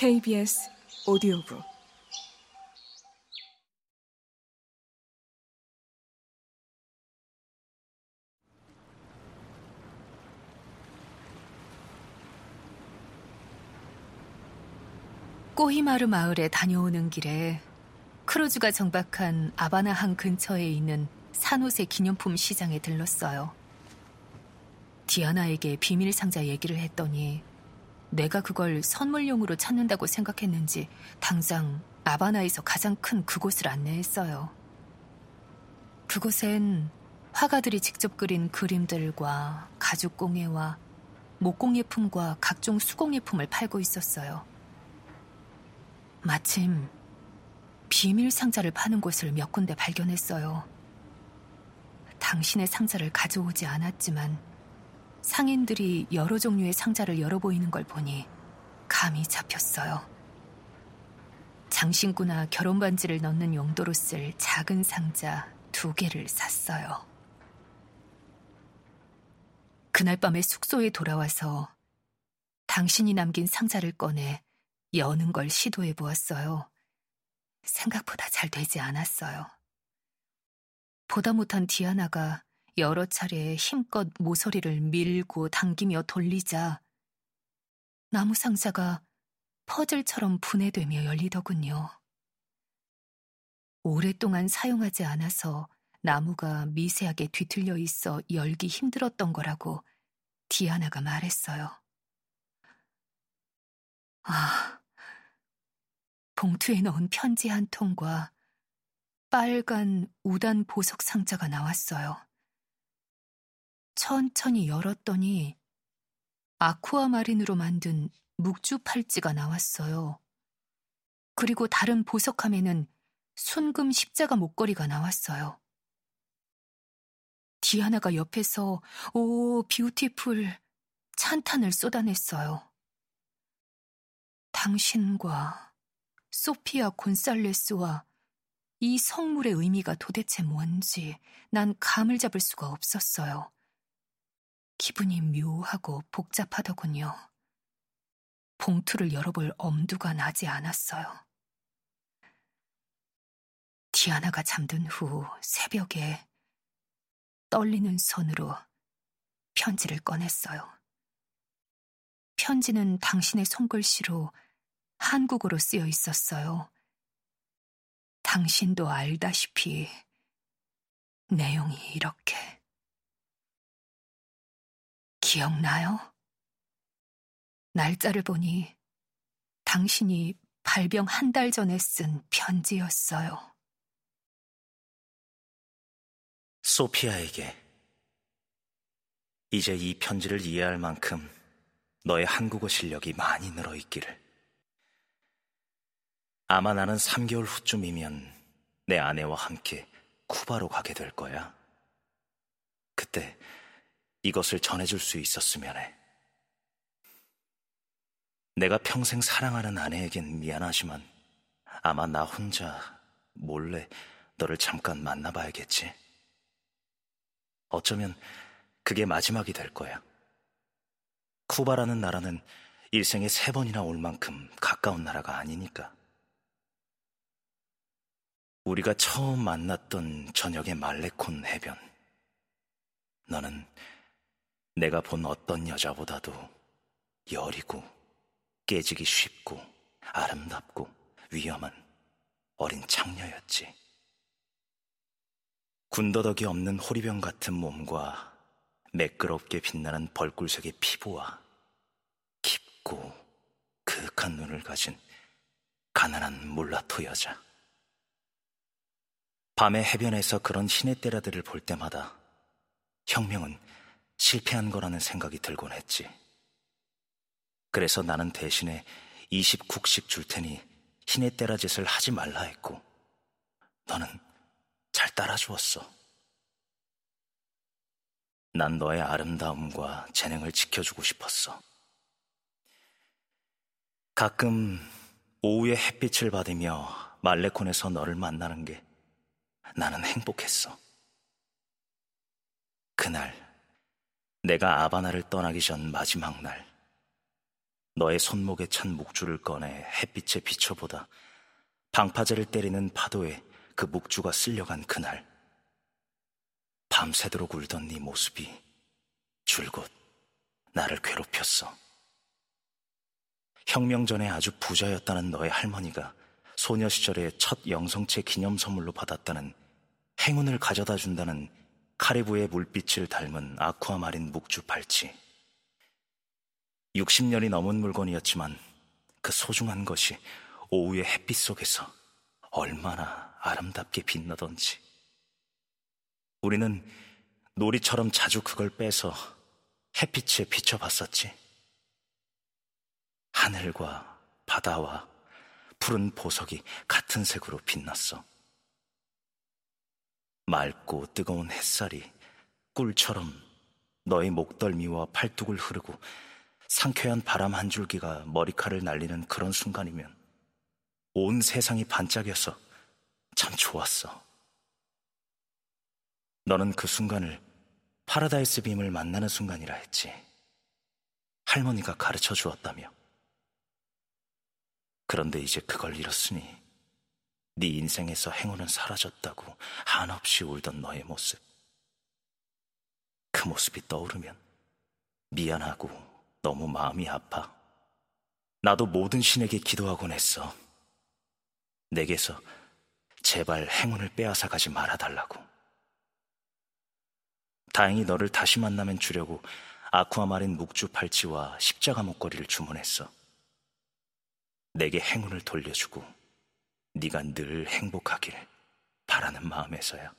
KBS 오디오북 꼬히마루 마을에 다녀오는 길에 크루즈가 정박한 아바나항 근처에 있는 산호세 기념품 시장에 들렀어요. 디아나에게 비밀 상자 얘기를 했더니 내가 그걸 선물용으로 찾는다고 생각했는지 당장 아바나에서 가장 큰 그곳을 안내했어요. 그곳엔 화가들이 직접 그린 그림들과 가죽공예와 목공예품과 각종 수공예품을 팔고 있었어요. 마침 비밀 상자를 파는 곳을 몇 군데 발견했어요. 당신의 상자를 가져오지 않았지만 상인들이 여러 종류의 상자를 열어 보이는 걸 보니 감이 잡혔어요. 장신구나 결혼 반지를 넣는 용도로 쓸 작은 상자 두 개를 샀어요. 그날 밤에 숙소에 돌아와서 당신이 남긴 상자를 꺼내 여는 걸 시도해 보았어요. 생각보다 잘 되지 않았어요. 보다 못한 디아나가 여러 차례 힘껏 모서리를 밀고 당기며 돌리자 나무 상자가 퍼즐처럼 분해되며 열리더군요. 오랫동안 사용하지 않아서 나무가 미세하게 뒤틀려 있어 열기 힘들었던 거라고 디아나가 말했어요. 아, 봉투에 넣은 편지 한 통과 빨간 우단 보석 상자가 나왔어요. 천천히 열었더니 아쿠아마린으로 만든 묵주 팔찌가 나왔어요. 그리고 다른 보석함에는 순금 십자가 목걸이가 나왔어요. 디아나가 옆에서 오 뷰티풀 찬탄을 쏟아냈어요. 당신과 소피아 곤살레스와 이 성물의 의미가 도대체 뭔지 난 감을 잡을 수가 없었어요. 기분이 묘하고 복잡하더군요. 봉투를 열어볼 엄두가 나지 않았어요. 디아나가 잠든 후 새벽에 떨리는 손으로 편지를 꺼냈어요. 편지는 당신의 손글씨로 한국어로 쓰여 있었어요. 당신도 알다시피 내용이 이렇게. 기억나요? 날짜를 보니 당신이 발병 한 달 전에 쓴 편지였어요. 소피아에게 이제 이 편지를 이해할 만큼 너의 한국어 실력이 많이 늘어 있기를. 아마 나는 3개월 후쯤이면 내 아내와 함께 쿠바로 가게 될 거야. 그때 이것을 전해줄 수 있었으면 해. 내가 평생 사랑하는 아내에겐 미안하지만 아마 나 혼자 몰래 너를 잠깐 만나봐야겠지. 어쩌면 그게 마지막이 될 거야. 쿠바라는 나라는 일생에 세 번이나 올 만큼 가까운 나라가 아니니까. 우리가 처음 만났던 저녁의 말레콘 해변. 너는 내가 본 어떤 여자보다도 여리고 깨지기 쉽고 아름답고 위험한 어린 창녀였지. 군더더기 없는 호리병 같은 몸과 매끄럽게 빛나는 벌꿀색의 피부와 깊고 그윽한 눈을 가진 가난한 몰라토 여자. 밤의 해변에서 그런 시내떼라들을 볼 때마다 혁명은 실패한 거라는 생각이 들곤 했지. 그래서 나는 대신에 20국씩 줄 테니 시내떼라 짓을 하지 말라 했고, 너는 잘 따라주었어. 난 너의 아름다움과 재능을 지켜주고 싶었어. 가끔 오후에 햇빛을 받으며 말레콘에서 너를 만나는 게 나는 행복했어. 그날, 내가 아바나를 떠나기 전 마지막 날, 너의 손목에 찬 묵주를 꺼내 햇빛에 비춰보다 방파제를 때리는 파도에 그 묵주가 쓸려간 그날 밤새도록 울던 네 모습이 줄곧 나를 괴롭혔어. 혁명 전에 아주 부자였다는 너의 할머니가 소녀 시절에 첫 영성체 기념 선물로 받았다는 행운을 가져다 준다는 카리브의 물빛을 닮은 아쿠아마린 묵주 팔찌. 60년이 넘은 물건이었지만 그 소중한 것이 오후의 햇빛 속에서 얼마나 아름답게 빛나던지. 우리는 놀이처럼 자주 그걸 빼서 햇빛에 비춰봤었지. 하늘과 바다와 푸른 보석이 같은 색으로 빛났어. 맑고 뜨거운 햇살이 꿀처럼 너의 목덜미와 팔뚝을 흐르고 상쾌한 바람 한 줄기가 머리카락을 날리는 그런 순간이면 온 세상이 반짝여서 참 좋았어. 너는 그 순간을 파라다이스 빔을 만나는 순간이라 했지. 할머니가 가르쳐 주었다며. 그런데 이제 그걸 잃었으니 네 인생에서 행운은 사라졌다고 한없이 울던 너의 모습. 그 모습이 떠오르면 미안하고 너무 마음이 아파. 나도 모든 신에게 기도하곤 했어. 내게서 제발 행운을 빼앗아 가지 말아달라고. 다행히 너를 다시 만나면 주려고 아쿠아마린 묵주 팔찌와 십자가 목걸이를 주문했어. 내게 행운을 돌려주고 네가 늘 행복하길 바라는 마음에서야.